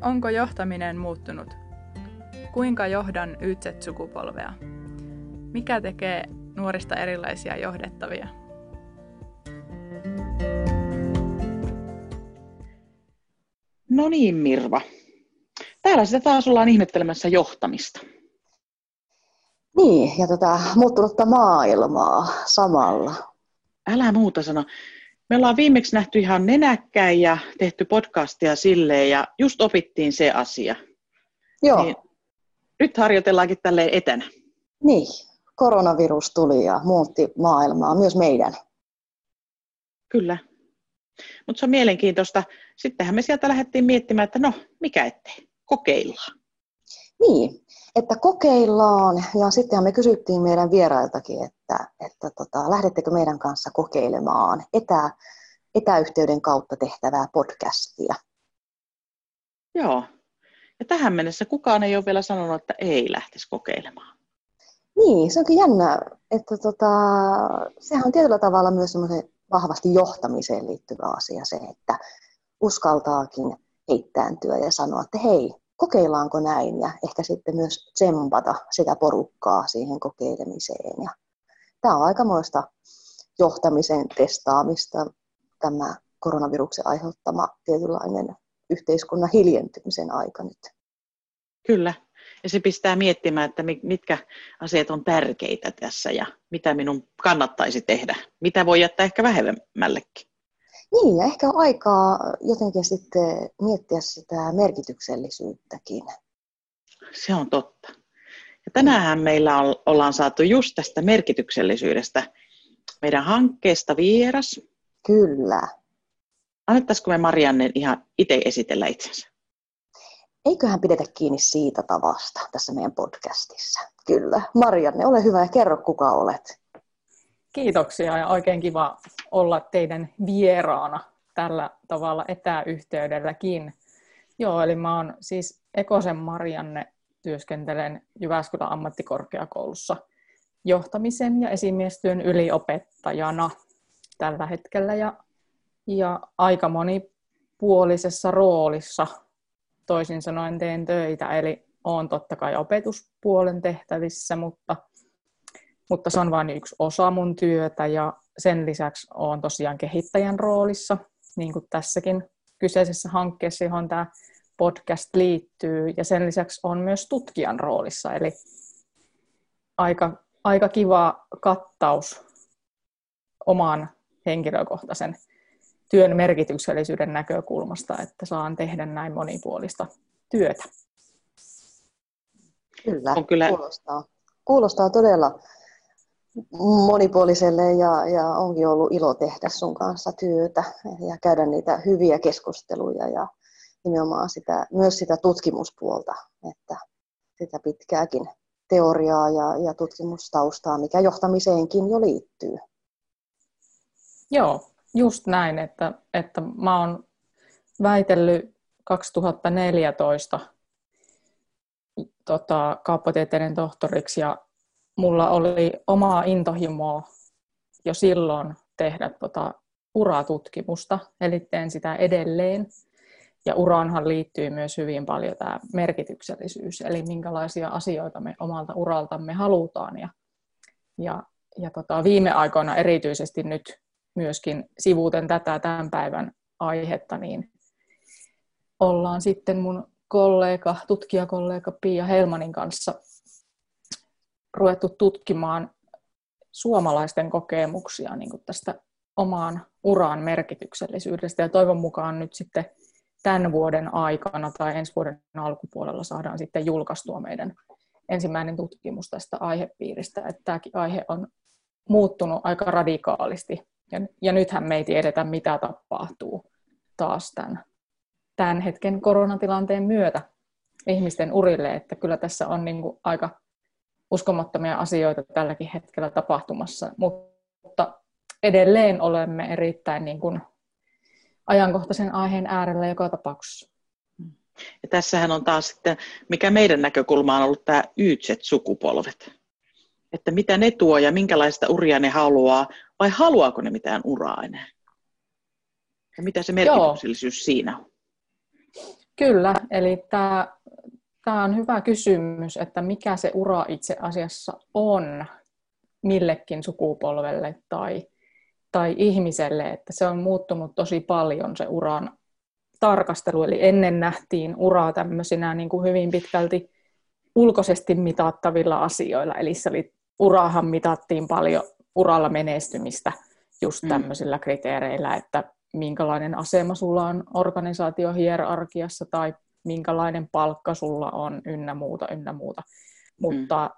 Onko johtaminen muuttunut? Kuinka johdan YZ-sukupolvea? Mikä tekee nuorista erilaisia johdettavia? No niin, Mirva. Täällä sitä taas ollaan ihmettelemässä johtamista. Niin, ja tätä muuttunutta maailmaa samalla. Älä muuta sano. Me ollaan viimeksi nähty ihan nenäkkäin ja tehty podcastia silleen ja just opittiin se asia. Joo. Niin, nyt harjoitellaankin tälle etänä. Niin, koronavirus tuli ja muutti maailmaa, myös meidän. Kyllä. Mutta se on mielenkiintoista. Sittenhän me sieltä lähdettiin miettimään, että no, mikä ettei, kokeillaan. Niin, että kokeillaan ja sitten me kysyttiin meidän vierailtakin, että, että tota, lähdettekö meidän kanssa kokeilemaan etä, etäyhteyden kautta tehtävää podcastia. Joo. Ja tähän mennessä kukaan ei ole vielä sanonut, että ei lähtisi kokeilemaan. Niin, se onkin jännä, että tota, sehän on tietyllä tavalla myös vahvasti johtamiseen liittyvä asia se, että uskaltaakin heittääntyä ja sanoa, että hei, kokeillaanko näin ja ehkä sitten myös tsempata sitä porukkaa siihen kokeilemiseen. Ja tämä on aikamoista johtamisen testaamista, tämä koronaviruksen aiheuttama tietynlainen yhteiskunnan hiljentymisen aika nyt. Kyllä. Ja se pistää miettimään, että mitkä asiat on tärkeitä tässä ja mitä minun kannattaisi tehdä. Mitä voi jättää ehkä vähemmällekin. Niin, ja ehkä on aikaa jotenkin sitten miettiä sitä merkityksellisyyttäkin. Se on totta. Ja tänään meillä on, ollaan saatu just tästä merkityksellisyydestä meidän hankkeesta vieras. Kyllä. Annettaisiko me Marianne ihan itse esitellä itsensä? Eiköhän pidetä kiinni siitä tavasta tässä meidän podcastissa. Kyllä. Marianne, ole hyvä ja kerro kuka olet. Kiitoksia ja oikein kiva olla teidän vieraana tällä tavalla etäyhteydelläkin. Joo, eli mä oon siis Ekosen Marianne, työskentelen Jyväskylän ammattikorkeakoulussa johtamisen ja esimiestyön yliopettajana tällä hetkellä ja, ja aika monipuolisessa roolissa toisin sanoen teen töitä, eli olen totta kai opetuspuolen tehtävissä, mutta mutta se on vain yksi osa mun työtä ja sen lisäksi olen tosiaan kehittäjän roolissa, niin kuin tässäkin kyseisessä hankkeessa, johon tämä podcast liittyy. Ja sen lisäksi on myös tutkijan roolissa, eli aika, aika kiva kattaus oman henkilökohtaisen työn merkityksellisyyden näkökulmasta, että saan tehdä näin monipuolista työtä. Kyllä, on kyllä... Kuulostaa, kuulostaa todella monipuoliselle ja, ja onkin ollut ilo tehdä sun kanssa työtä ja käydä niitä hyviä keskusteluja ja nimenomaan sitä, myös sitä tutkimuspuolta, että sitä pitkääkin teoriaa ja, ja tutkimustaustaa, mikä johtamiseenkin jo liittyy. Joo, just näin, että, että mä oon väitellyt 2014 tota, kauppatieteiden tohtoriksi ja mulla oli omaa intohimoa jo silloin tehdä tota uratutkimusta, eli teen sitä edelleen. Ja uraanhan liittyy myös hyvin paljon tämä merkityksellisyys, eli minkälaisia asioita me omalta uraltamme halutaan. Ja, ja, ja tota, viime aikoina erityisesti nyt myöskin sivuuten tätä tämän päivän aihetta, niin ollaan sitten mun kollega, tutkijakollega Pia Helmanin kanssa ruvettu tutkimaan suomalaisten kokemuksia niin kuin tästä omaan uraan merkityksellisyydestä. Ja toivon mukaan nyt sitten tämän vuoden aikana tai ensi vuoden alkupuolella saadaan sitten julkaistua meidän ensimmäinen tutkimus tästä aihepiiristä. Että tämäkin aihe on muuttunut aika radikaalisti. Ja, ja nythän me ei tiedetä, mitä tapahtuu taas tämän, tämän hetken koronatilanteen myötä ihmisten urille. Että kyllä tässä on niin kuin aika uskomattomia asioita tälläkin hetkellä tapahtumassa, mutta edelleen olemme erittäin niin kuin ajankohtaisen aiheen äärellä joka tapauksessa. Ja tässähän on taas sitten, mikä meidän näkökulma on ollut tämä ytset sukupolvet. Että mitä ne tuo ja minkälaista uria ne haluaa, vai haluaako ne mitään uraa enää? Ja mitä se merkityksellisyys Joo. siinä on? Kyllä, eli tämä, tämä on hyvä kysymys, että mikä se ura itse asiassa on millekin sukupolvelle tai, tai ihmiselle, että se on muuttunut tosi paljon se uran tarkastelu, eli ennen nähtiin uraa tämmöisinä niin kuin hyvin pitkälti ulkoisesti mitattavilla asioilla, eli se oli, urahan mitattiin paljon uralla menestymistä just mm. tämmöisillä kriteereillä, että minkälainen asema sulla on organisaatiohierarkiassa tai minkälainen palkka sulla on ynnä muuta, ynnä muuta. Mm. Mutta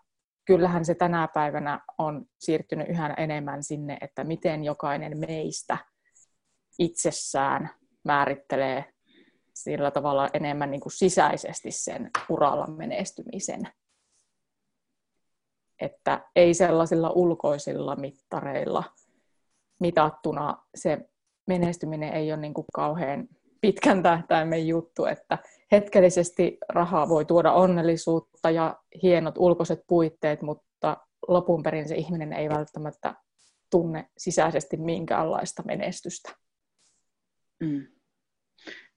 kyllähän se tänä päivänä on siirtynyt yhä enemmän sinne, että miten jokainen meistä itsessään määrittelee sillä tavalla enemmän niin kuin sisäisesti sen uralla menestymisen. Että ei sellaisilla ulkoisilla mittareilla mitattuna se menestyminen ei ole niin kuin kauhean pitkän tähtäimen juttu, että hetkellisesti rahaa voi tuoda onnellisuutta ja hienot ulkoiset puitteet, mutta lopun perin se ihminen ei välttämättä tunne sisäisesti minkäänlaista menestystä. Mm.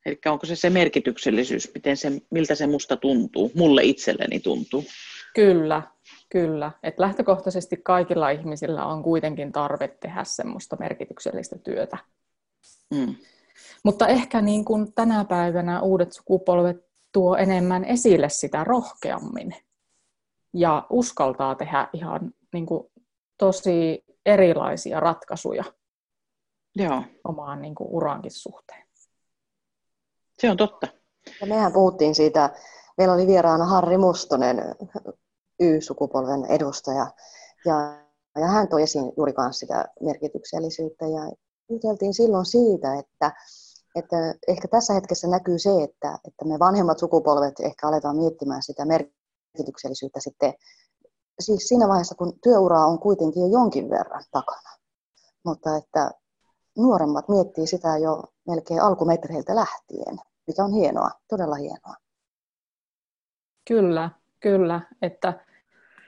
Eli onko se se merkityksellisyys, miten se, miltä se musta tuntuu, mulle itselleni tuntuu? Kyllä, kyllä. Et lähtökohtaisesti kaikilla ihmisillä on kuitenkin tarve tehdä semmoista merkityksellistä työtä. Mm. Mutta ehkä niin kuin tänä päivänä uudet sukupolvet tuo enemmän esille sitä rohkeammin ja uskaltaa tehdä ihan niin kuin tosi erilaisia ratkaisuja Joo. omaan niin kuin urankin suhteen. Se on totta. Ja mehän puhuttiin siitä, meillä oli vieraana Harri Mustonen, Y-sukupolven edustaja, ja, ja hän toi esiin juuri sitä merkityksellisyyttä, ja juteltiin silloin siitä, että, että ehkä tässä hetkessä näkyy se, että, että me vanhemmat sukupolvet ehkä aletaan miettimään sitä merkityksellisyyttä sitten siis siinä vaiheessa, kun työuraa on kuitenkin jo jonkin verran takana. Mutta että nuoremmat miettii sitä jo melkein alkumetreiltä lähtien, mikä on hienoa, todella hienoa. Kyllä, kyllä, että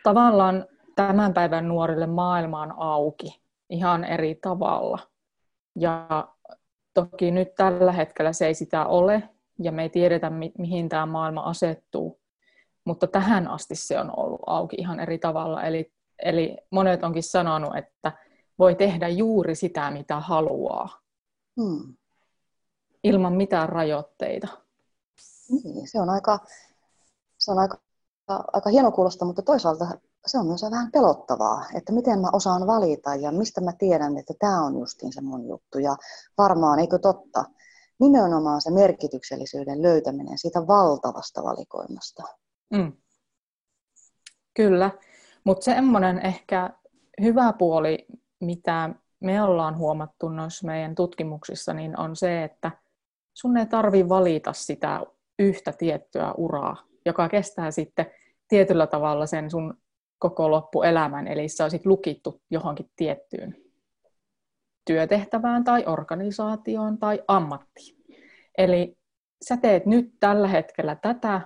tavallaan tämän päivän nuorille maailma on auki ihan eri tavalla. Ja toki nyt tällä hetkellä se ei sitä ole, ja me ei tiedetä, mi- mihin tämä maailma asettuu. Mutta tähän asti se on ollut auki ihan eri tavalla. Eli, eli monet onkin sanonut, että voi tehdä juuri sitä, mitä haluaa. Hmm. Ilman mitään rajoitteita. Niin, se on aika, se on aika, aika hieno kuulosta, mutta toisaalta se on myös vähän pelottavaa, että miten mä osaan valita ja mistä mä tiedän, että tämä on justiin se mun juttu. Ja varmaan, eikö totta, nimenomaan se merkityksellisyyden löytäminen siitä valtavasta valikoimasta. Mm. Kyllä, mutta semmoinen ehkä hyvä puoli, mitä me ollaan huomattu noissa meidän tutkimuksissa, niin on se, että sun ei tarvi valita sitä yhtä tiettyä uraa, joka kestää sitten tietyllä tavalla sen sun koko loppuelämän, eli sä olisit lukittu johonkin tiettyyn työtehtävään tai organisaatioon tai ammattiin. Eli sä teet nyt tällä hetkellä tätä,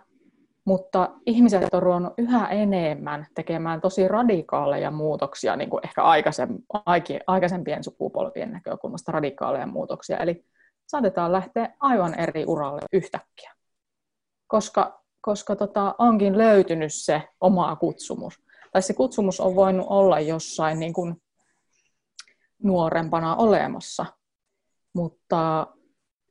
mutta ihmiset on ruvennut yhä enemmän tekemään tosi radikaaleja muutoksia, niin kuin ehkä aikaisempien sukupolvien näkökulmasta radikaaleja muutoksia. Eli saatetaan lähteä aivan eri uralle yhtäkkiä, koska, koska tota, onkin löytynyt se oma kutsumus tai se kutsumus on voinut olla jossain niin kuin nuorempana olemassa, mutta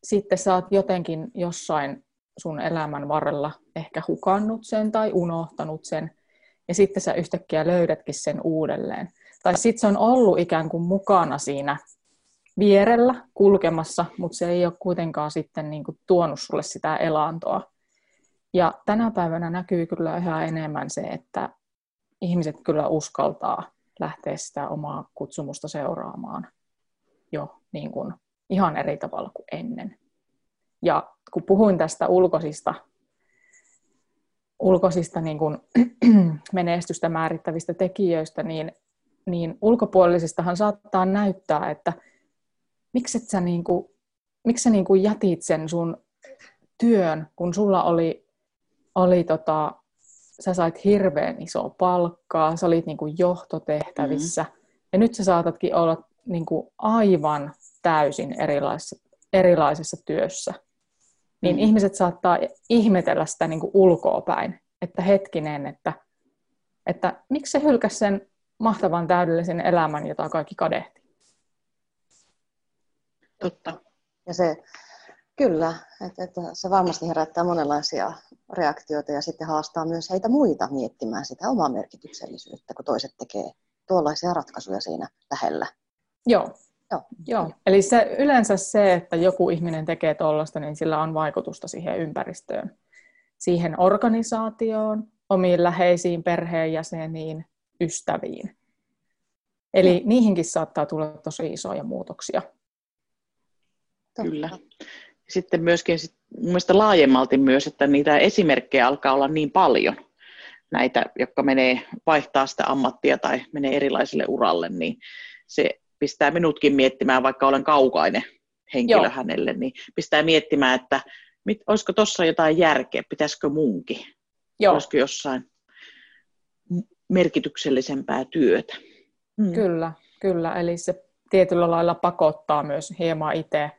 sitten sä oot jotenkin jossain sun elämän varrella ehkä hukannut sen tai unohtanut sen, ja sitten sä yhtäkkiä löydätkin sen uudelleen. Tai sitten se on ollut ikään kuin mukana siinä vierellä kulkemassa, mutta se ei ole kuitenkaan sitten niin kuin tuonut sulle sitä elantoa. Ja tänä päivänä näkyy kyllä yhä enemmän se, että ihmiset kyllä uskaltaa lähteä sitä omaa kutsumusta seuraamaan jo niin kuin ihan eri tavalla kuin ennen. Ja kun puhuin tästä ulkoisista, ulkoisista niin kuin menestystä määrittävistä tekijöistä, niin, niin ulkopuolisistahan saattaa näyttää, että miksi sä, niin kuin, miksi sä niin kuin jätit sen sun työn, kun sulla oli, oli tota, sä sait hirveän isoa palkkaa, sä olit niin kuin johtotehtävissä, mm-hmm. ja nyt sä saatatkin olla niin kuin aivan täysin erilaisessa, erilaisessa työssä. niin mm. ihmiset saattaa ihmetellä sitä niin kuin ulkoa päin, että hetkinen, että, että miksi se hylkäsi sen mahtavan täydellisen elämän, jota kaikki kadehti. Totta. Ja se, kyllä, että, että se varmasti herättää monenlaisia reaktioita ja sitten haastaa myös heitä muita miettimään sitä omaa merkityksellisyyttä, kun toiset tekee tuollaisia ratkaisuja siinä lähellä. Joo. Joo. Joo. Eli se, yleensä se, että joku ihminen tekee tuollaista, niin sillä on vaikutusta siihen ympäristöön, siihen organisaatioon, omiin läheisiin perheenjäseniin, ystäviin. Eli no. niihinkin saattaa tulla tosi isoja muutoksia. Kyllä. Sitten myöskin mun mielestä laajemmalti myös, että niitä esimerkkejä alkaa olla niin paljon, näitä, jotka menee vaihtaa sitä ammattia tai menee erilaiselle uralle, niin se pistää minutkin miettimään, vaikka olen kaukainen henkilö Joo. hänelle, niin pistää miettimään, että mit, olisiko tuossa jotain järkeä, pitäisikö munkin, Joo. olisiko jossain merkityksellisempää työtä. Mm. Kyllä, kyllä. Eli se tietyllä lailla pakottaa myös hieman itse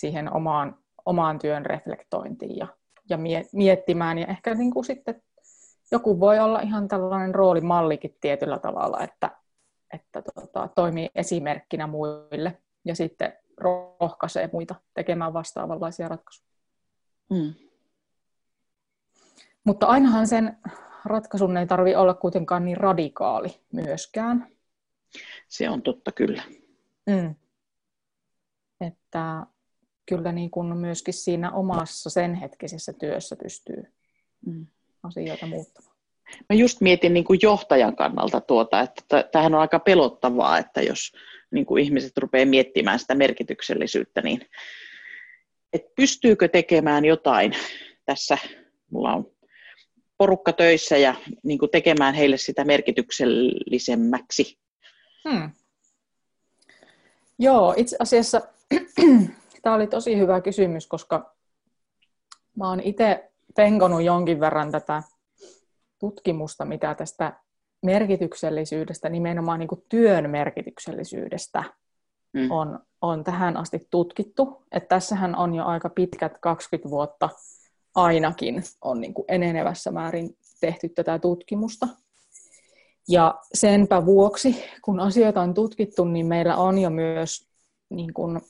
siihen omaan, omaan työn reflektointiin ja, ja miettimään. Ja ehkä niin kuin sitten joku voi olla ihan tällainen roolimallikin tietyllä tavalla, että, että tota, toimii esimerkkinä muille ja sitten rohkaisee muita tekemään vastaavanlaisia ratkaisuja. Mm. Mutta ainahan sen ratkaisun ei tarvitse olla kuitenkaan niin radikaali myöskään. Se on totta kyllä. Mm. Että kyllä niin kuin myöskin siinä omassa sen hetkisessä työssä pystyy mm. asioita muuttamaan. Mä just mietin niin kuin johtajan kannalta tuota, että tämähän on aika pelottavaa, että jos niin kuin ihmiset rupeaa miettimään sitä merkityksellisyyttä, niin että pystyykö tekemään jotain tässä, mulla on porukka töissä ja niin kuin tekemään heille sitä merkityksellisemmäksi? Hmm. Joo, itse asiassa tämä oli tosi hyvä kysymys, koska mä oon itse penkonut jonkin verran tätä tutkimusta, mitä tästä merkityksellisyydestä, nimenomaan niin kuin työn merkityksellisyydestä mm. on, on tähän asti tutkittu. Että tässähän on jo aika pitkät 20 vuotta ainakin on niin kuin enenevässä määrin tehty tätä tutkimusta. Ja senpä vuoksi, kun asioita on tutkittu, niin meillä on jo myös niin kuin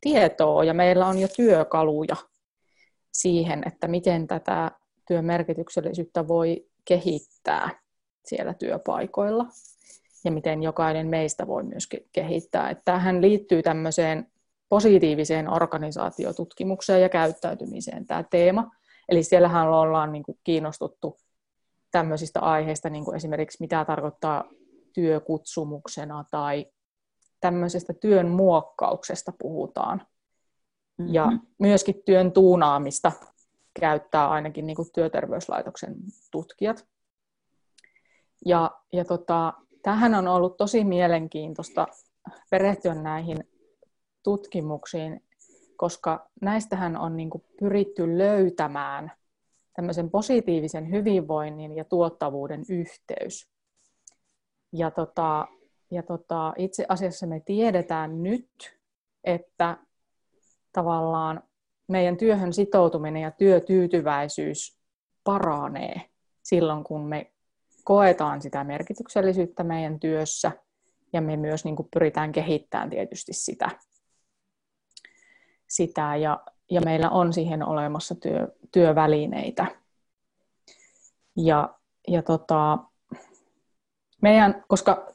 tietoa ja meillä on jo työkaluja siihen, että miten tätä työn merkityksellisyyttä voi kehittää siellä työpaikoilla ja miten jokainen meistä voi myös kehittää. Että tähän liittyy tämmöiseen positiiviseen organisaatiotutkimukseen ja käyttäytymiseen tämä teema. Eli siellähän ollaan niin kuin kiinnostuttu tämmöisistä aiheista, niin kuin esimerkiksi mitä tarkoittaa työkutsumuksena tai tämmöisestä työn muokkauksesta puhutaan. Mm-hmm. Ja myöskin työn tuunaamista käyttää ainakin niin kuin työterveyslaitoksen tutkijat. Ja, ja tota, tähän on ollut tosi mielenkiintoista perehtyä näihin tutkimuksiin, koska näistähän on niin kuin pyritty löytämään tämmöisen positiivisen hyvinvoinnin ja tuottavuuden yhteys. Ja, tota, ja tota, itse asiassa me tiedetään nyt, että tavallaan meidän työhön sitoutuminen ja työtyytyväisyys paranee silloin, kun me koetaan sitä merkityksellisyyttä meidän työssä ja me myös niin kuin pyritään kehittämään tietysti sitä. sitä ja, ja meillä on siihen olemassa työ, työvälineitä. Ja, ja tota, meidän, koska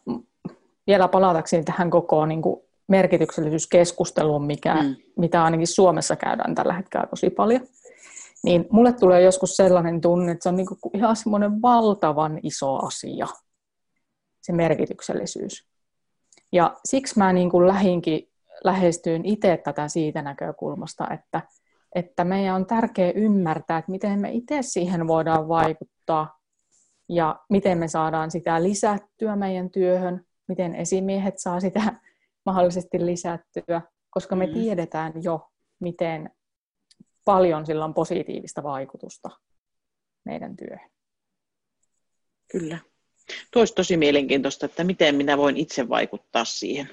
vielä palatakseni tähän koko niin kuin merkityksellisyyskeskusteluun, mikä, mm. mitä ainakin Suomessa käydään tällä hetkellä tosi paljon, niin mulle tulee joskus sellainen tunne, että se on niin kuin ihan semmoinen valtavan iso asia, se merkityksellisyys. Ja siksi mä niin kuin lähinkin lähestyin itse tätä siitä näkökulmasta, että, että meidän on tärkeää ymmärtää, että miten me itse siihen voidaan vaikuttaa ja miten me saadaan sitä lisättyä meidän työhön, miten esimiehet saa sitä mahdollisesti lisättyä, koska me mm. tiedetään jo, miten paljon sillä on positiivista vaikutusta meidän työhön. Kyllä. Tuo olisi tosi mielenkiintoista, että miten minä voin itse vaikuttaa siihen.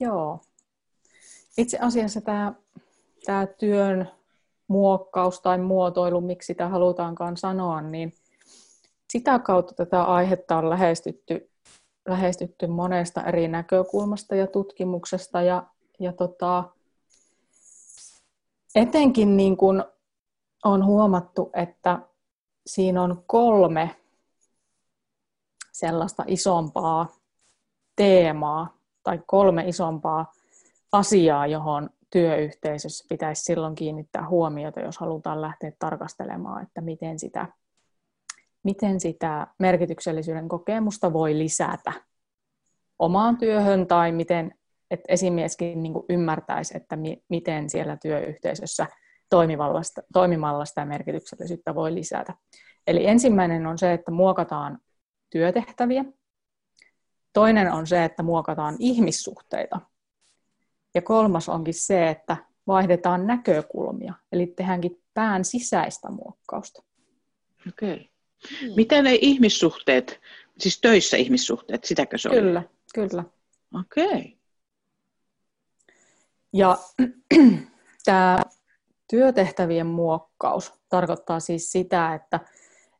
Joo. Itse asiassa tämä, tämä työn muokkaus tai muotoilu, miksi sitä halutaankaan sanoa, niin sitä kautta tätä aihetta on lähestytty, lähestytty monesta eri näkökulmasta ja tutkimuksesta ja, ja tota, etenkin niin kuin on huomattu, että siinä on kolme sellaista isompaa teemaa tai kolme isompaa asiaa, johon työyhteisössä pitäisi silloin kiinnittää huomiota, jos halutaan lähteä tarkastelemaan, että miten sitä, miten sitä merkityksellisyyden kokemusta voi lisätä omaan työhön tai miten että esimieskin niin ymmärtäisi, että mi, miten siellä työyhteisössä toimimalla sitä merkityksellisyyttä voi lisätä. Eli ensimmäinen on se, että muokataan työtehtäviä. Toinen on se, että muokataan ihmissuhteita. Ja kolmas onkin se, että vaihdetaan näkökulmia, eli tehdäänkin pään sisäistä muokkausta. Okei. Okay. Hmm. Miten ne ihmissuhteet, siis töissä ihmissuhteet, sitäkö se kyllä, oli? Kyllä, kyllä. Okei. Okay. Ja tämä työtehtävien muokkaus tarkoittaa siis sitä, että,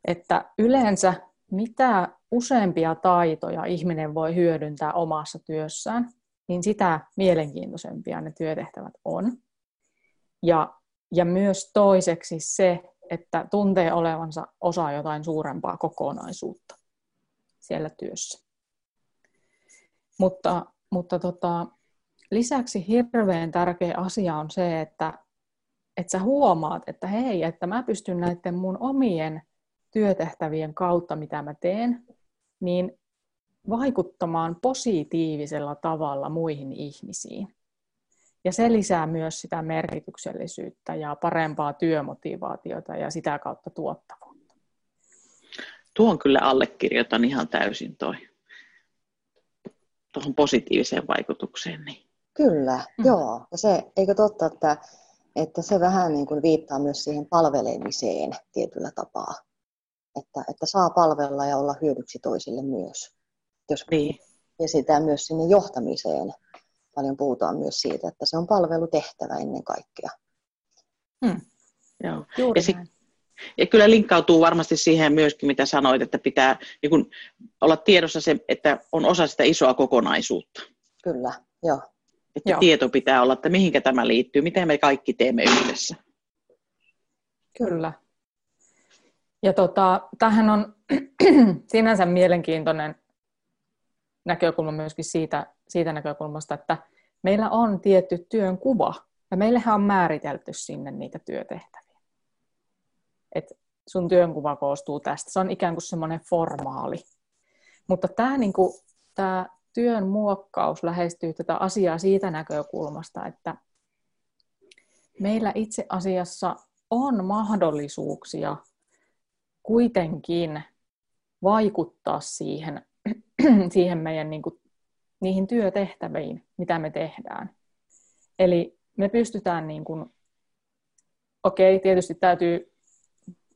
että yleensä mitä useampia taitoja ihminen voi hyödyntää omassa työssään, niin sitä mielenkiintoisempia ne työtehtävät on. Ja, ja myös toiseksi se, että tuntee olevansa osa jotain suurempaa kokonaisuutta siellä työssä. Mutta, mutta tota, lisäksi hirveän tärkeä asia on se, että, että sä huomaat, että hei, että mä pystyn näiden mun omien työtehtävien kautta, mitä mä teen, niin vaikuttamaan positiivisella tavalla muihin ihmisiin. Ja se lisää myös sitä merkityksellisyyttä ja parempaa työmotivaatiota ja sitä kautta tuottavuutta. Tuon kyllä allekirjoitan ihan täysin toi tuohon positiiviseen vaikutukseen. Niin. Kyllä, mm. joo. Ja se, eikö totta, että, että se vähän niin kuin viittaa myös siihen palvelemiseen tietyllä tapaa. Että, että saa palvella ja olla hyödyksi toisille myös. Jos niin. Ja sitä myös sinne johtamiseen. Paljon puhutaan myös siitä, että se on palvelutehtävä ennen kaikkea. Hmm. Joo. Juuri ja, se, ja kyllä linkkautuu varmasti siihen myöskin, mitä sanoit, että pitää niin kun olla tiedossa se, että on osa sitä isoa kokonaisuutta. Kyllä, joo. Että joo. tieto pitää olla, että mihinkä tämä liittyy, miten me kaikki teemme yhdessä. Kyllä. Ja tota, tähän on sinänsä mielenkiintoinen näkökulma myöskin siitä, siitä näkökulmasta, että meillä on tietty työn kuva, ja meillähän on määritelty sinne niitä työtehtäviä. Et sun työnkuva koostuu tästä. Se on ikään kuin semmoinen formaali. Mutta tämä niinku, työn muokkaus lähestyy tätä asiaa siitä näkökulmasta, että meillä itse asiassa on mahdollisuuksia kuitenkin vaikuttaa siihen, siihen meidän niin kuin, niihin työtehtäviin, mitä me tehdään. Eli me pystytään, niin kuin, okei, tietysti täytyy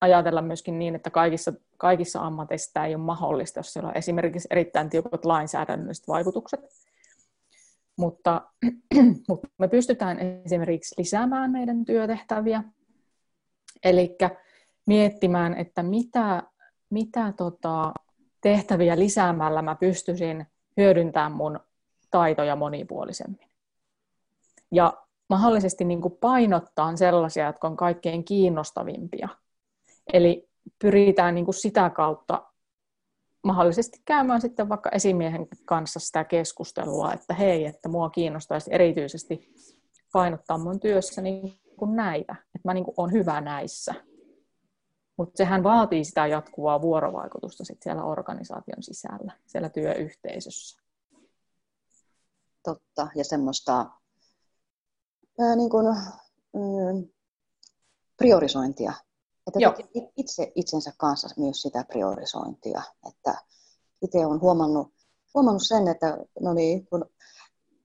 ajatella myöskin niin, että kaikissa, kaikissa ammateissa tämä ei ole mahdollista, jos siellä on esimerkiksi erittäin tiukat lainsäädännölliset vaikutukset. Mutta, mutta me pystytään esimerkiksi lisäämään meidän työtehtäviä, eli miettimään, että mitä, mitä tota, tehtäviä lisäämällä mä pystyisin hyödyntämään mun taitoja monipuolisemmin. Ja mahdollisesti niin kuin painottaa sellaisia, jotka on kaikkein kiinnostavimpia. Eli pyritään niin kuin sitä kautta mahdollisesti käymään sitten vaikka esimiehen kanssa sitä keskustelua, että hei, että mua kiinnostaisi erityisesti painottaa mun työssä niin kuin näitä, että mä niin kuin olen hyvä näissä. Mutta sehän vaatii sitä jatkuvaa vuorovaikutusta sit siellä organisaation sisällä, siellä työyhteisössä. Totta, ja semmoista ää, niin kuin, mm, priorisointia. Että Joo. itse itsensä kanssa myös sitä priorisointia. Että itse olen huomannut, huomannut sen, että no niin, kun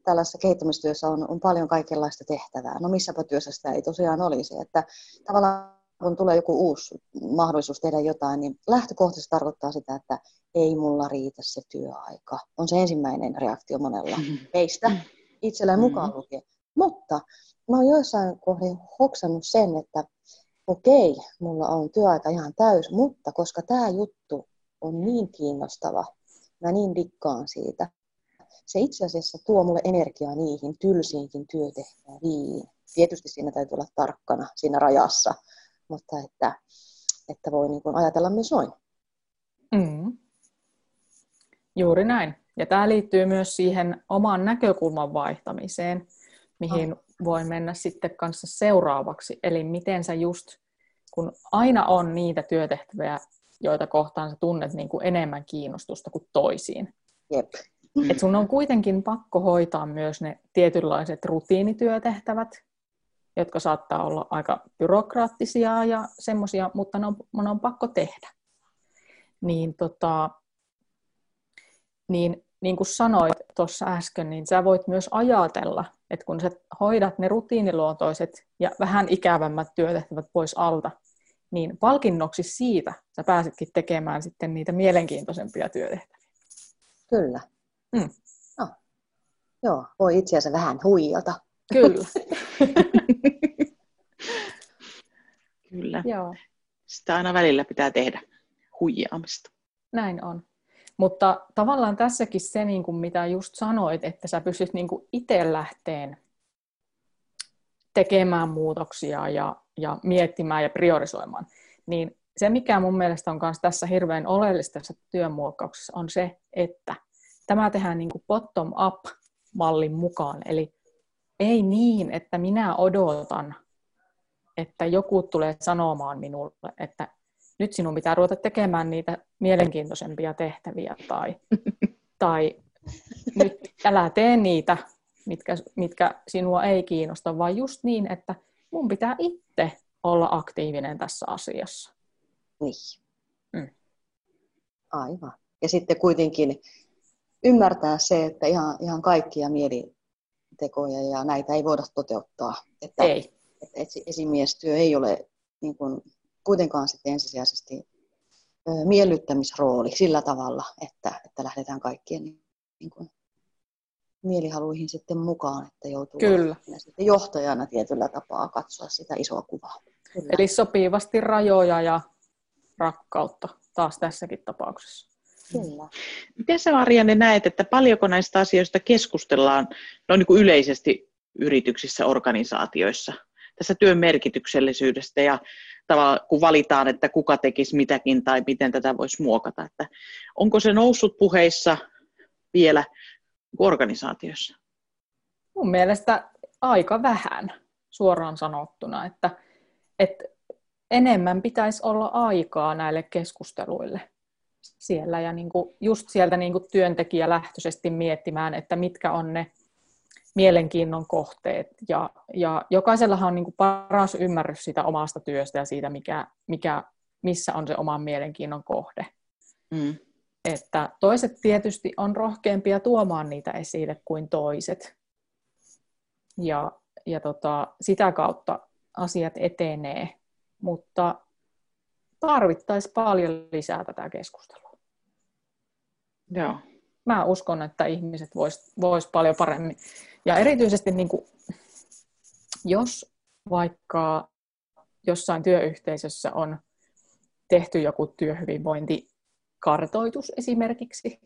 tällaisessa kehittämistyössä on, on paljon kaikenlaista tehtävää. No missäpä työssä sitä ei tosiaan olisi. Että tavallaan kun tulee joku uusi mahdollisuus tehdä jotain, niin lähtökohtaisesti tarkoittaa sitä, että ei mulla riitä se työaika. On se ensimmäinen reaktio monella meistä, itselleen mukaan lukien. Mutta mä oon joissain kohdin hoksannut sen, että okei, mulla on työaika ihan täys, mutta koska tämä juttu on niin kiinnostava, mä niin dikkaan siitä, se itse asiassa tuo mulle energiaa niihin tylsiinkin työtehtäviin. Tietysti siinä täytyy olla tarkkana siinä rajassa, mutta että, että voi niin kuin ajatella myös noin. Mm. Juuri näin. Ja tämä liittyy myös siihen oman näkökulman vaihtamiseen, mihin oh. voi mennä sitten kanssa seuraavaksi. Eli miten sä just, kun aina on niitä työtehtäviä, joita kohtaan sä tunnet niin kuin enemmän kiinnostusta kuin toisiin. Jep. Et sun on kuitenkin pakko hoitaa myös ne tietynlaiset rutiinityötehtävät, jotka saattaa olla aika byrokraattisia ja semmoisia, mutta ne on, ne on pakko tehdä. Niin, tota, niin, niin kuin sanoit tuossa äsken, niin sä voit myös ajatella, että kun sä hoidat ne rutiiniluontoiset ja vähän ikävämmät työtehtävät pois alta, niin palkinnoksi siitä sä pääsetkin tekemään sitten niitä mielenkiintoisempia työtehtäviä. Kyllä. Mm. No. Joo, voi itse asiassa vähän huijata. Kyllä. Kyllä. Joo. Sitä aina välillä pitää tehdä huijaamista. Näin on. Mutta tavallaan tässäkin se, niin kuin mitä just sanoit, että sä pystyt niin kuin itse lähteen tekemään muutoksia ja, ja miettimään ja priorisoimaan, niin se, mikä mun mielestä on myös tässä hirveän oleellista tässä työnmuokkauksessa, on se, että tämä tehdään niin bottom-up-mallin mukaan. Eli ei niin, että minä odotan, että joku tulee sanomaan minulle, että nyt sinun pitää ruveta tekemään niitä mielenkiintoisempia tehtäviä tai, tai nyt älä tee niitä, mitkä, mitkä sinua ei kiinnosta, vaan just niin, että mun pitää itse olla aktiivinen tässä asiassa. Niin. Mm. Aivan. Ja sitten kuitenkin ymmärtää se, että ihan, ihan kaikkia mielitekoja ja näitä ei voida toteuttaa. Että, ei. Että esimiestyö ei ole niin kuin, kuitenkaan sitten ensisijaisesti miellyttämisrooli sillä tavalla, että, että lähdetään kaikkien niin kuin, mielihaluihin sitten mukaan, että joutuu Kyllä. sitten johtajana tietyllä tapaa katsoa sitä isoa kuvaa. Kyllä. Eli sopivasti rajoja ja rakkautta taas tässäkin tapauksessa. Kyllä. Miten sä Marianne näet, että paljonko näistä asioista keskustellaan no niin kuin yleisesti yrityksissä, organisaatioissa, tässä työn merkityksellisyydestä ja tavallaan kun valitaan, että kuka tekisi mitäkin tai miten tätä voisi muokata. Että onko se noussut puheissa vielä organisaatiossa? Mun mielestä aika vähän suoraan sanottuna, että, että enemmän pitäisi olla aikaa näille keskusteluille siellä ja niin kuin just sieltä niin kuin työntekijälähtöisesti miettimään, että mitkä on ne mielenkiinnon kohteet. Ja, ja jokaisellahan on niin kuin paras ymmärrys siitä omasta työstä ja siitä, mikä, mikä, missä on se oman mielenkiinnon kohde. Mm. Että toiset tietysti on rohkeampia tuomaan niitä esille kuin toiset. Ja, ja tota, sitä kautta asiat etenee, mutta tarvittaisiin paljon lisää tätä keskustelua. Joo. Mä uskon, että ihmiset vois, vois paljon paremmin. Ja erityisesti niin kuin, jos vaikka jossain työyhteisössä on tehty joku työhyvinvointikartoitus esimerkiksi,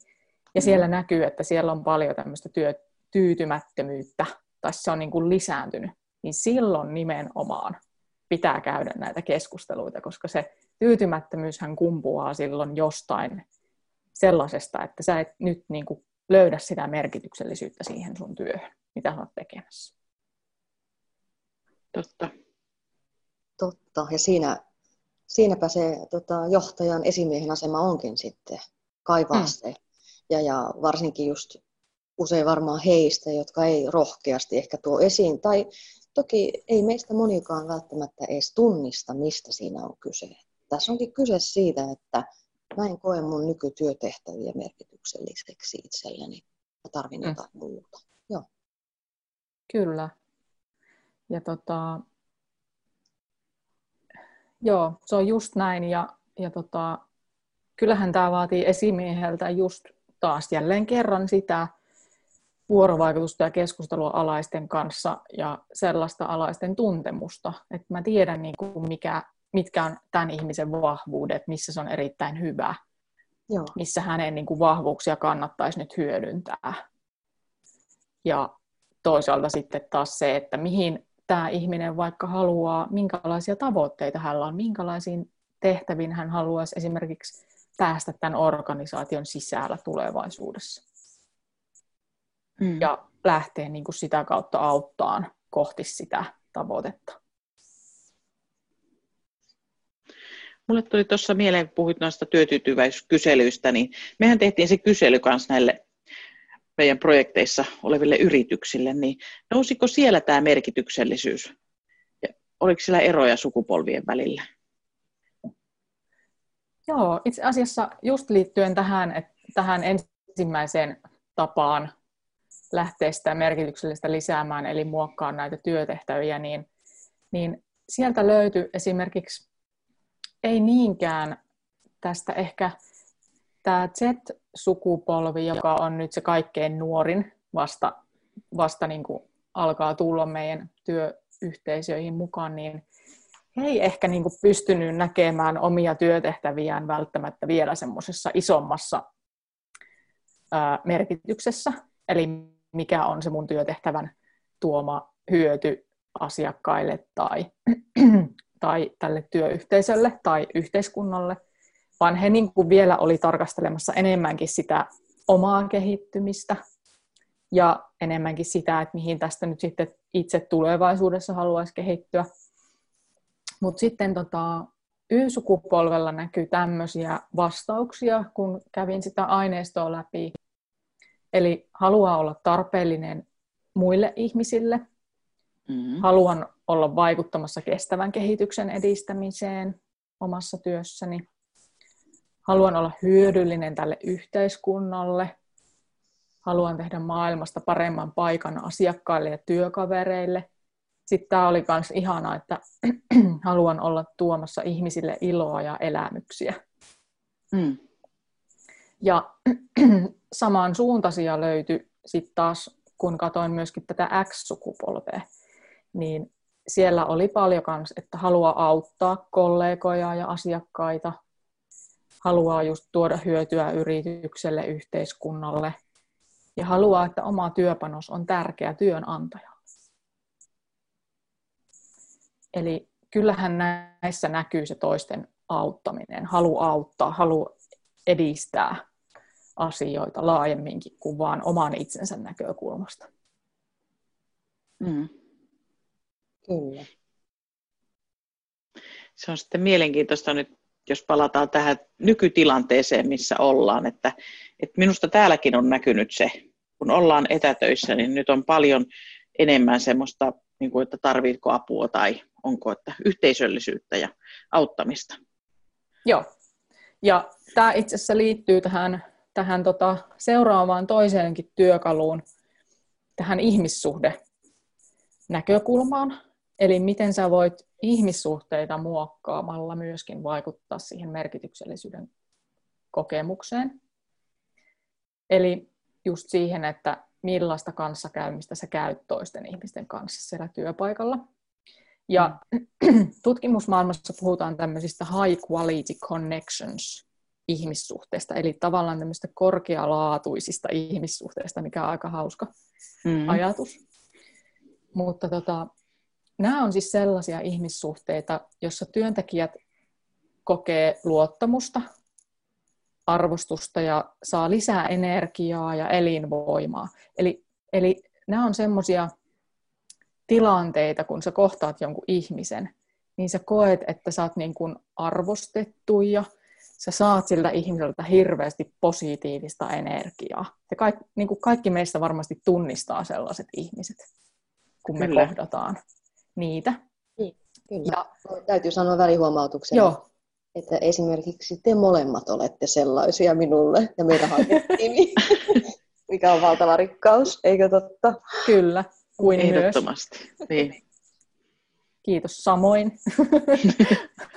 ja siellä mm. näkyy, että siellä on paljon tämmöistä työtyytymättömyyttä, tai se on niin kuin lisääntynyt, niin silloin nimenomaan pitää käydä näitä keskusteluita, koska se tyytymättömyyshän kumpuaa silloin jostain sellaisesta, että sä et nyt niin kuin löydä sitä merkityksellisyyttä siihen sun työhön, mitä sä oot tekemässä. Totta. Totta. Ja siinä, siinäpä se tota, johtajan esimiehen asema onkin sitten kaivaa hmm. se. Ja, ja varsinkin just usein varmaan heistä, jotka ei rohkeasti ehkä tuo esiin. Tai toki ei meistä monikaan välttämättä edes tunnista, mistä siinä on kyse. Tässä onkin kyse siitä, että mä en koe mun nykytyötehtäviä merkitykselliseksi itselleni. Mä tarvin mm. jotain muuta. Joo. Kyllä. Ja tota, joo, se on just näin. Ja, ja tota, kyllähän tämä vaatii esimieheltä just taas jälleen kerran sitä vuorovaikutusta ja keskustelua alaisten kanssa ja sellaista alaisten tuntemusta, että mä tiedän niin kuin mikä, mitkä on tämän ihmisen vahvuudet, missä se on erittäin hyvä, Joo. missä hänen niin kuin vahvuuksia kannattaisi nyt hyödyntää. Ja toisaalta sitten taas se, että mihin tämä ihminen vaikka haluaa, minkälaisia tavoitteita hänellä on, minkälaisiin tehtäviin hän haluaisi esimerkiksi päästä tämän organisaation sisällä tulevaisuudessa. Mm. Ja lähteä niin kuin sitä kautta auttaan kohti sitä tavoitetta. Mulle tuli tuossa mieleen, kun puhuit noista työtyytyväisyyskyselyistä, niin mehän tehtiin se kysely kanssa näille meidän projekteissa oleville yrityksille, niin nousiko siellä tämä merkityksellisyys? Ja oliko siellä eroja sukupolvien välillä? Joo, itse asiassa just liittyen tähän, että tähän ensimmäiseen tapaan lähteä sitä merkityksellistä lisäämään, eli muokkaa näitä työtehtäviä, niin, niin sieltä löytyi esimerkiksi ei niinkään tästä ehkä tämä Z-sukupolvi, joka on nyt se kaikkein nuorin, vasta, vasta niin kuin alkaa tulla meidän työyhteisöihin mukaan, niin he ei ehkä niin kuin pystynyt näkemään omia työtehtäviään välttämättä vielä semmoisessa isommassa ää, merkityksessä. Eli mikä on se mun työtehtävän tuoma hyöty asiakkaille tai, tai tälle työyhteisölle tai yhteiskunnalle, vaan he niin kuin vielä oli tarkastelemassa enemmänkin sitä omaa kehittymistä ja enemmänkin sitä, että mihin tästä nyt sitten itse tulevaisuudessa haluaisi kehittyä. Mutta sitten tota, Y-sukupolvella näkyy tämmöisiä vastauksia, kun kävin sitä aineistoa läpi. Eli haluaa olla tarpeellinen muille ihmisille, mm-hmm. haluan olla vaikuttamassa kestävän kehityksen edistämiseen omassa työssäni, haluan olla hyödyllinen tälle yhteiskunnalle, haluan tehdä maailmasta paremman paikan asiakkaille ja työkavereille. Sitten tämä oli myös ihanaa, että haluan olla tuomassa ihmisille iloa ja elämyksiä. Mm. Ja samansuuntaisia löytyi sitten taas, kun katsoin myöskin tätä X-sukupolvea, niin siellä oli paljon kans, että haluaa auttaa kollegoja ja asiakkaita, haluaa just tuoda hyötyä yritykselle, yhteiskunnalle ja haluaa, että oma työpanos on tärkeä työnantajalle. Eli kyllähän näissä näkyy se toisten auttaminen, halu auttaa, halu edistää asioita laajemminkin kuin vain oman itsensä näkökulmasta. Mm. Kyllä. Se on sitten mielenkiintoista nyt, jos palataan tähän nykytilanteeseen, missä ollaan, että, että minusta täälläkin on näkynyt se, kun ollaan etätöissä, niin nyt on paljon enemmän semmoista, niin kuin, että tarvitko apua tai onko että yhteisöllisyyttä ja auttamista. Joo, ja tämä itse asiassa liittyy tähän tähän tota, seuraavaan toiseenkin työkaluun, tähän ihmissuhde näkökulmaan. Eli miten sä voit ihmissuhteita muokkaamalla myöskin vaikuttaa siihen merkityksellisyyden kokemukseen. Eli just siihen, että millaista kanssakäymistä sä käyt toisten ihmisten kanssa siellä työpaikalla. Ja mm. tutkimusmaailmassa puhutaan tämmöisistä high quality connections ihmissuhteista, eli tavallaan tämmöistä korkealaatuisista ihmissuhteista, mikä on aika hauska mm. ajatus. Mutta tota, nämä on siis sellaisia ihmissuhteita, joissa työntekijät kokee luottamusta, arvostusta ja saa lisää energiaa ja elinvoimaa. Eli, eli nämä on semmoisia tilanteita, kun sä kohtaat jonkun ihmisen, niin sä koet, että sä oot niin kuin arvostettu ja sä saat siltä ihmiseltä hirveästi positiivista energiaa. Ja kaikki, niin kuin kaikki meistä varmasti tunnistaa sellaiset ihmiset, kun me Kyllä. kohdataan niitä. Niin, kyllä. Ja, Täytyy sanoa välihuomautuksena, joo. että esimerkiksi te molemmat olette sellaisia minulle ja meidän hankettiimi, mikä on valtava rikkaus, eikö totta? Kyllä, kuin Ehdottomasti. Myös. Niin. Kiitos samoin.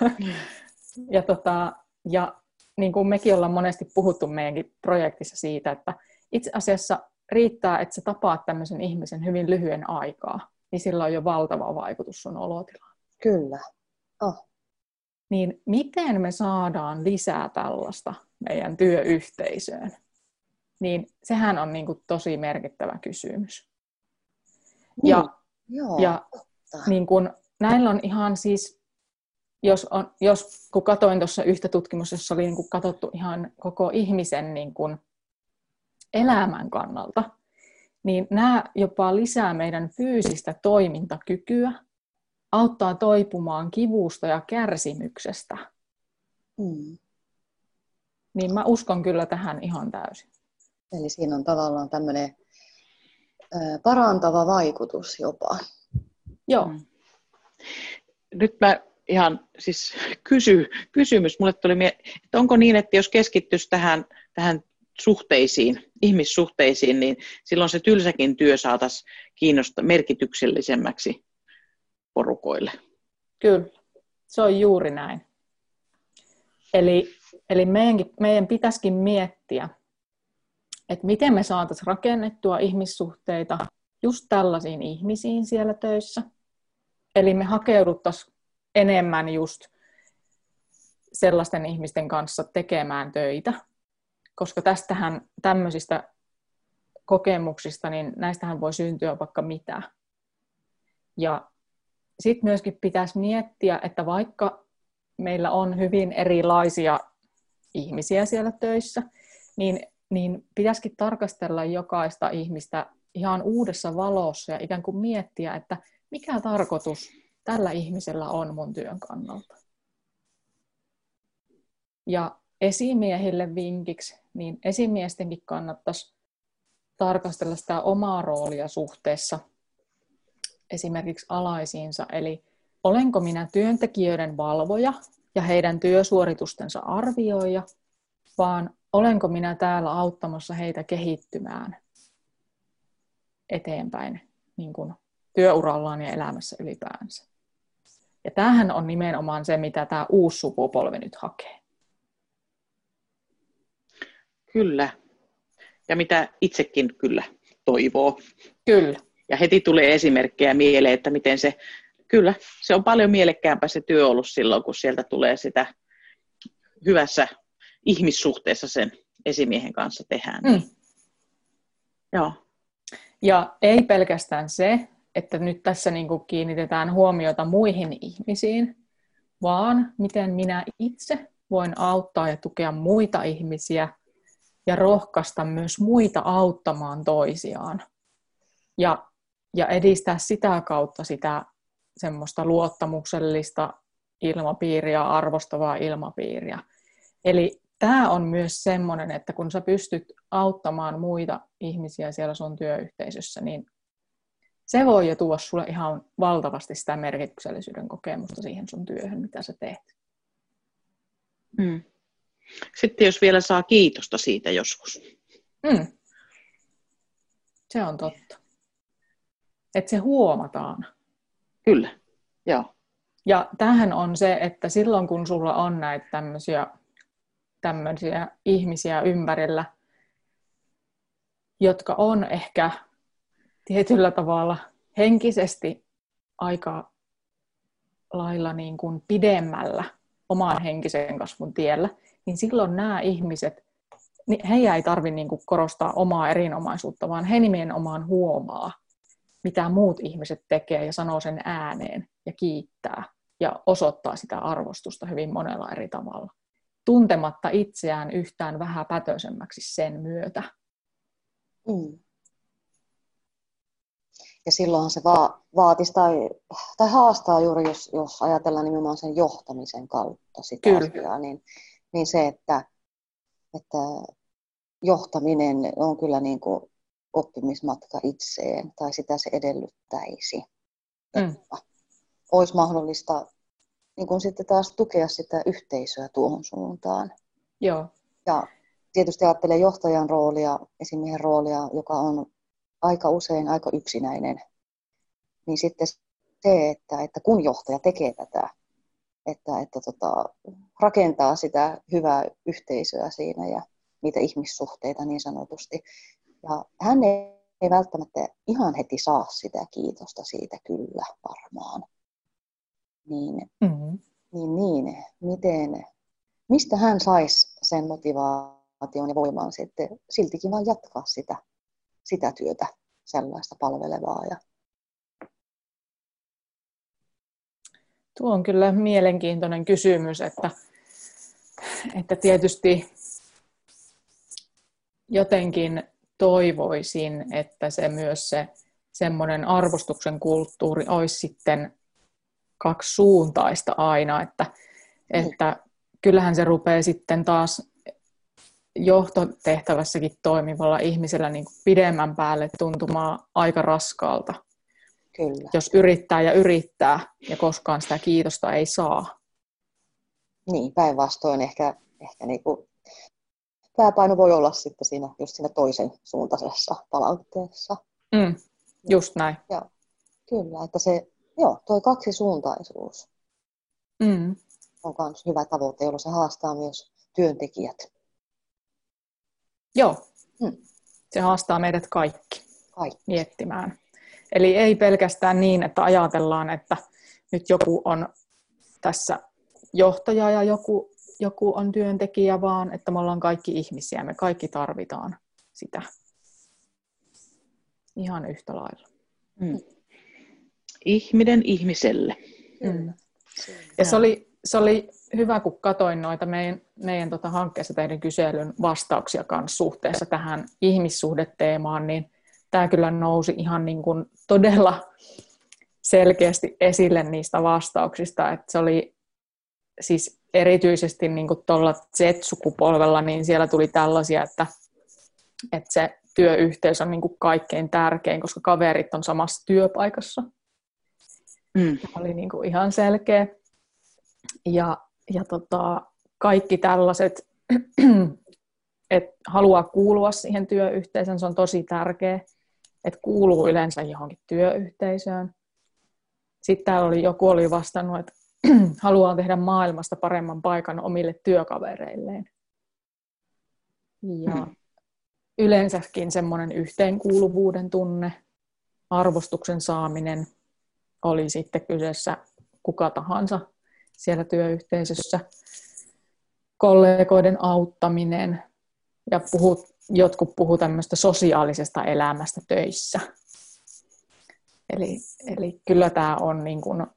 ja tota, ja niin kuin mekin ollaan monesti puhuttu meidänkin projektissa siitä, että itse asiassa riittää, että sä tapaat tämmöisen ihmisen hyvin lyhyen aikaa, niin sillä on jo valtava vaikutus sun olotilaan. Kyllä. Oh. Niin miten me saadaan lisää tällaista meidän työyhteisöön? Niin sehän on niin kuin tosi merkittävä kysymys. Niin. Ja, Joo, ja niin kuin, näillä on ihan siis, jos, on, jos kun katsoin tuossa yhtä tutkimusta, jossa oli niin kuin katsottu ihan koko ihmisen niin kuin elämän kannalta, niin nämä jopa lisää meidän fyysistä toimintakykyä, auttaa toipumaan kivusta ja kärsimyksestä. Mm. Niin mä uskon kyllä tähän ihan täysin. Eli siinä on tavallaan tämmöinen parantava vaikutus jopa. Joo. Mm. Nyt mä ihan siis kysy, kysymys, mulle tuli mie- että onko niin, että jos keskittyisi tähän, tähän suhteisiin, ihmissuhteisiin, niin silloin se tylsäkin työ saataisiin kiinnosta merkityksellisemmäksi porukoille. Kyllä, se on juuri näin. Eli, eli meidän, meidän pitäisikin miettiä, että miten me saataisiin rakennettua ihmissuhteita just tällaisiin ihmisiin siellä töissä. Eli me hakeuduttaisiin enemmän just sellaisten ihmisten kanssa tekemään töitä, koska tästähän tämmöisistä kokemuksista, niin näistähän voi syntyä vaikka mitä. Ja sitten myöskin pitäisi miettiä, että vaikka meillä on hyvin erilaisia ihmisiä siellä töissä, niin, niin pitäisikin tarkastella jokaista ihmistä ihan uudessa valossa ja ikään kuin miettiä, että mikä tarkoitus tällä ihmisellä on mun työn kannalta. Ja esimiehille vinkiksi, niin esimiestenkin kannattaisi tarkastella sitä omaa roolia suhteessa esimerkiksi alaisiinsa. Eli olenko minä työntekijöiden valvoja ja heidän työsuoritustensa arvioija, vaan olenko minä täällä auttamassa heitä kehittymään eteenpäin niin kuin työurallaan ja elämässä ylipäänsä. Ja tämähän on nimenomaan se, mitä tämä uusi sukupolvi nyt hakee. Kyllä. Ja mitä itsekin kyllä toivoo. Kyllä. Ja heti tulee esimerkkejä mieleen, että miten se, kyllä, se on paljon mielekkäämpää se työ ollut silloin, kun sieltä tulee sitä hyvässä ihmissuhteessa sen esimiehen kanssa tehdään. Mm. Joo. Ja ei pelkästään se, että nyt tässä niin kuin kiinnitetään huomiota muihin ihmisiin, vaan miten minä itse voin auttaa ja tukea muita ihmisiä ja rohkaista myös muita auttamaan toisiaan. Ja, ja edistää sitä kautta sitä semmoista luottamuksellista ilmapiiriä, arvostavaa ilmapiiriä. Eli tämä on myös semmoinen, että kun sä pystyt auttamaan muita ihmisiä siellä sun työyhteisössä, niin se voi jo tuoda sulle ihan valtavasti sitä merkityksellisyyden kokemusta siihen sun työhön, mitä sä teet. Mm. Sitten jos vielä saa kiitosta siitä joskus. Mm. Se on totta. Että se huomataan. Kyllä, joo. Ja tähän on se, että silloin kun sulla on näitä tämmöisiä, tämmöisiä ihmisiä ympärillä, jotka on ehkä tietyllä tavalla henkisesti aika lailla niin kuin pidemmällä oman henkisen kasvun tiellä, niin silloin nämä ihmiset, niin heidän ei tarvitse niin kuin korostaa omaa erinomaisuutta, vaan he nimenomaan huomaa, mitä muut ihmiset tekee ja sanoo sen ääneen ja kiittää ja osoittaa sitä arvostusta hyvin monella eri tavalla, tuntematta itseään yhtään vähän pätöisemmäksi sen myötä. Mm. Ja silloinhan se va- vaatisi tai, tai haastaa juuri, jos, jos ajatellaan nimenomaan sen johtamisen kautta sitä Kyllä. asiaa, niin, niin se, että, että johtaminen on kyllä niin kuin oppimismatka itseen, tai sitä se edellyttäisi. Mm. Olisi mahdollista niin kuin sitten taas tukea sitä yhteisöä tuohon suuntaan. Joo. Ja tietysti ajattelee johtajan roolia, esimiehen roolia, joka on aika usein aika yksinäinen, niin sitten se, että, että kun johtaja tekee tätä, että, että tota, rakentaa sitä hyvää yhteisöä siinä ja niitä ihmissuhteita niin sanotusti, Ja hän ei, ei välttämättä ihan heti saa sitä kiitosta siitä kyllä varmaan. Niin, mm-hmm. niin, niin miten, mistä hän saisi sen motivaation ja voiman sitten siltikin vaan jatkaa sitä, sitä työtä sellaista palvelevaa ja Tuo on kyllä mielenkiintoinen kysymys, että, että tietysti jotenkin toivoisin, että se myös se semmoinen arvostuksen kulttuuri olisi sitten kaksisuuntaista aina, että, että kyllähän se rupeaa sitten taas johtotehtävässäkin toimivalla ihmisellä niin kuin pidemmän päälle tuntumaan aika raskaalta. Kyllä. Jos yrittää ja yrittää ja koskaan sitä kiitosta ei saa. Niin, päinvastoin ehkä, ehkä niin kuin pääpaino voi olla sitten siinä, just siinä toisen suuntaisessa palautteessa. Mm, just näin. Ja, kyllä, että se, joo, toi kaksisuuntaisuus mm. on myös hyvä tavoite, jolloin se haastaa myös työntekijät. Joo, mm. se haastaa meidät kaikki, kaikki miettimään. Eli ei pelkästään niin, että ajatellaan, että nyt joku on tässä johtaja ja joku, joku on työntekijä, vaan että me ollaan kaikki ihmisiä, me kaikki tarvitaan sitä ihan yhtä lailla. Mm. Ihminen ihmiselle. Mm. Ja se oli, se oli hyvä, kun katsoin noita meidän, meidän tota hankkeessa tehdyn kyselyn vastauksia kanssa suhteessa tähän ihmissuhdeteemaan, niin tämä kyllä nousi ihan niin kuin todella selkeästi esille niistä vastauksista, että se oli siis erityisesti niin tuolla Z-sukupolvella, niin siellä tuli tällaisia, että, että se työyhteys on niin kuin kaikkein tärkein, koska kaverit on samassa työpaikassa. Mm. Tämä oli niin kuin ihan selkeä. Ja, ja tota, kaikki tällaiset, että haluaa kuulua siihen työyhteisöön, se on tosi tärkeä että kuuluu yleensä johonkin työyhteisöön. Sitten oli, joku oli vastannut, että haluaa tehdä maailmasta paremman paikan omille työkavereilleen. Ja yleensäkin semmoinen yhteenkuuluvuuden tunne, arvostuksen saaminen oli sitten kyseessä kuka tahansa siellä työyhteisössä, kollegoiden auttaminen ja puhut, jotkut puhuu tämmöistä sosiaalisesta elämästä töissä. Eli, eli kyllä tämä on niin kuin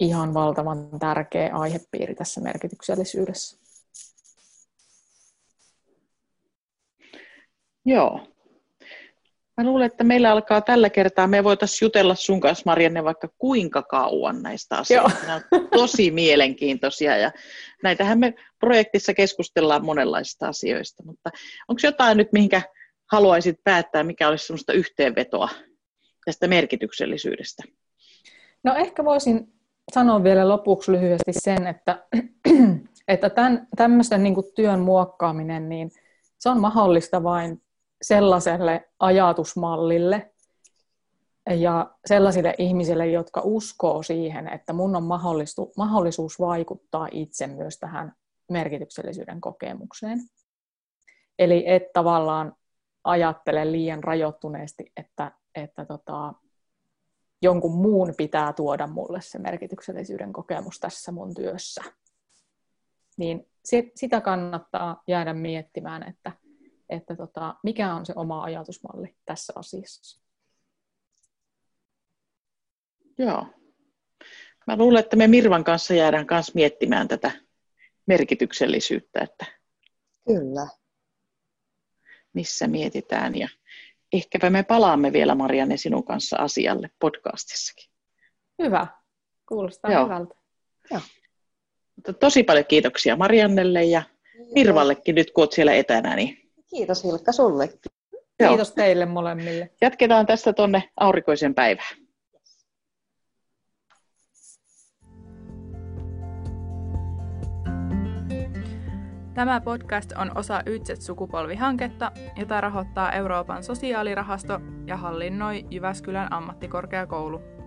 ihan valtavan tärkeä aihepiiri tässä merkityksellisyydessä. Joo. Mä luulen, että meillä alkaa tällä kertaa, me voitaisiin jutella sun kanssa Marianne vaikka kuinka kauan näistä asioista. Joo. Nämä on tosi mielenkiintoisia ja näitähän me projektissa keskustellaan monenlaisista asioista, mutta onko jotain nyt, mihinkä haluaisit päättää, mikä olisi sellaista yhteenvetoa tästä merkityksellisyydestä? No ehkä voisin sanoa vielä lopuksi lyhyesti sen, että, että tämän, tämmöisen niin työn muokkaaminen, niin se on mahdollista vain sellaiselle ajatusmallille ja sellaisille ihmisille, jotka uskoo siihen, että mun on mahdollisuus vaikuttaa itse myös tähän merkityksellisyyden kokemukseen. Eli et tavallaan ajattele liian rajoittuneesti, että, että tota, jonkun muun pitää tuoda mulle se merkityksellisyyden kokemus tässä mun työssä. Niin sitä kannattaa jäädä miettimään, että, että tota, mikä on se oma ajatusmalli tässä asiassa. Joo. Mä luulen, että me Mirvan kanssa jäädään kanssa miettimään tätä merkityksellisyyttä, että Kyllä. missä mietitään. Ja ehkäpä me palaamme vielä Marianne sinun kanssa asialle podcastissakin. Hyvä. Kuulostaa Joo. hyvältä. Joo. Mutta tosi paljon kiitoksia Mariannelle ja Mirvallekin nyt, kun olet siellä etänä, niin Kiitos Hilkka sulle. Joo. Kiitos teille molemmille. Jatketaan tästä tuonne aurinkoisen päivään. Tämä podcast on osa Ytset-sukupolvihanketta, jota rahoittaa Euroopan sosiaalirahasto ja hallinnoi Jyväskylän ammattikorkeakoulu.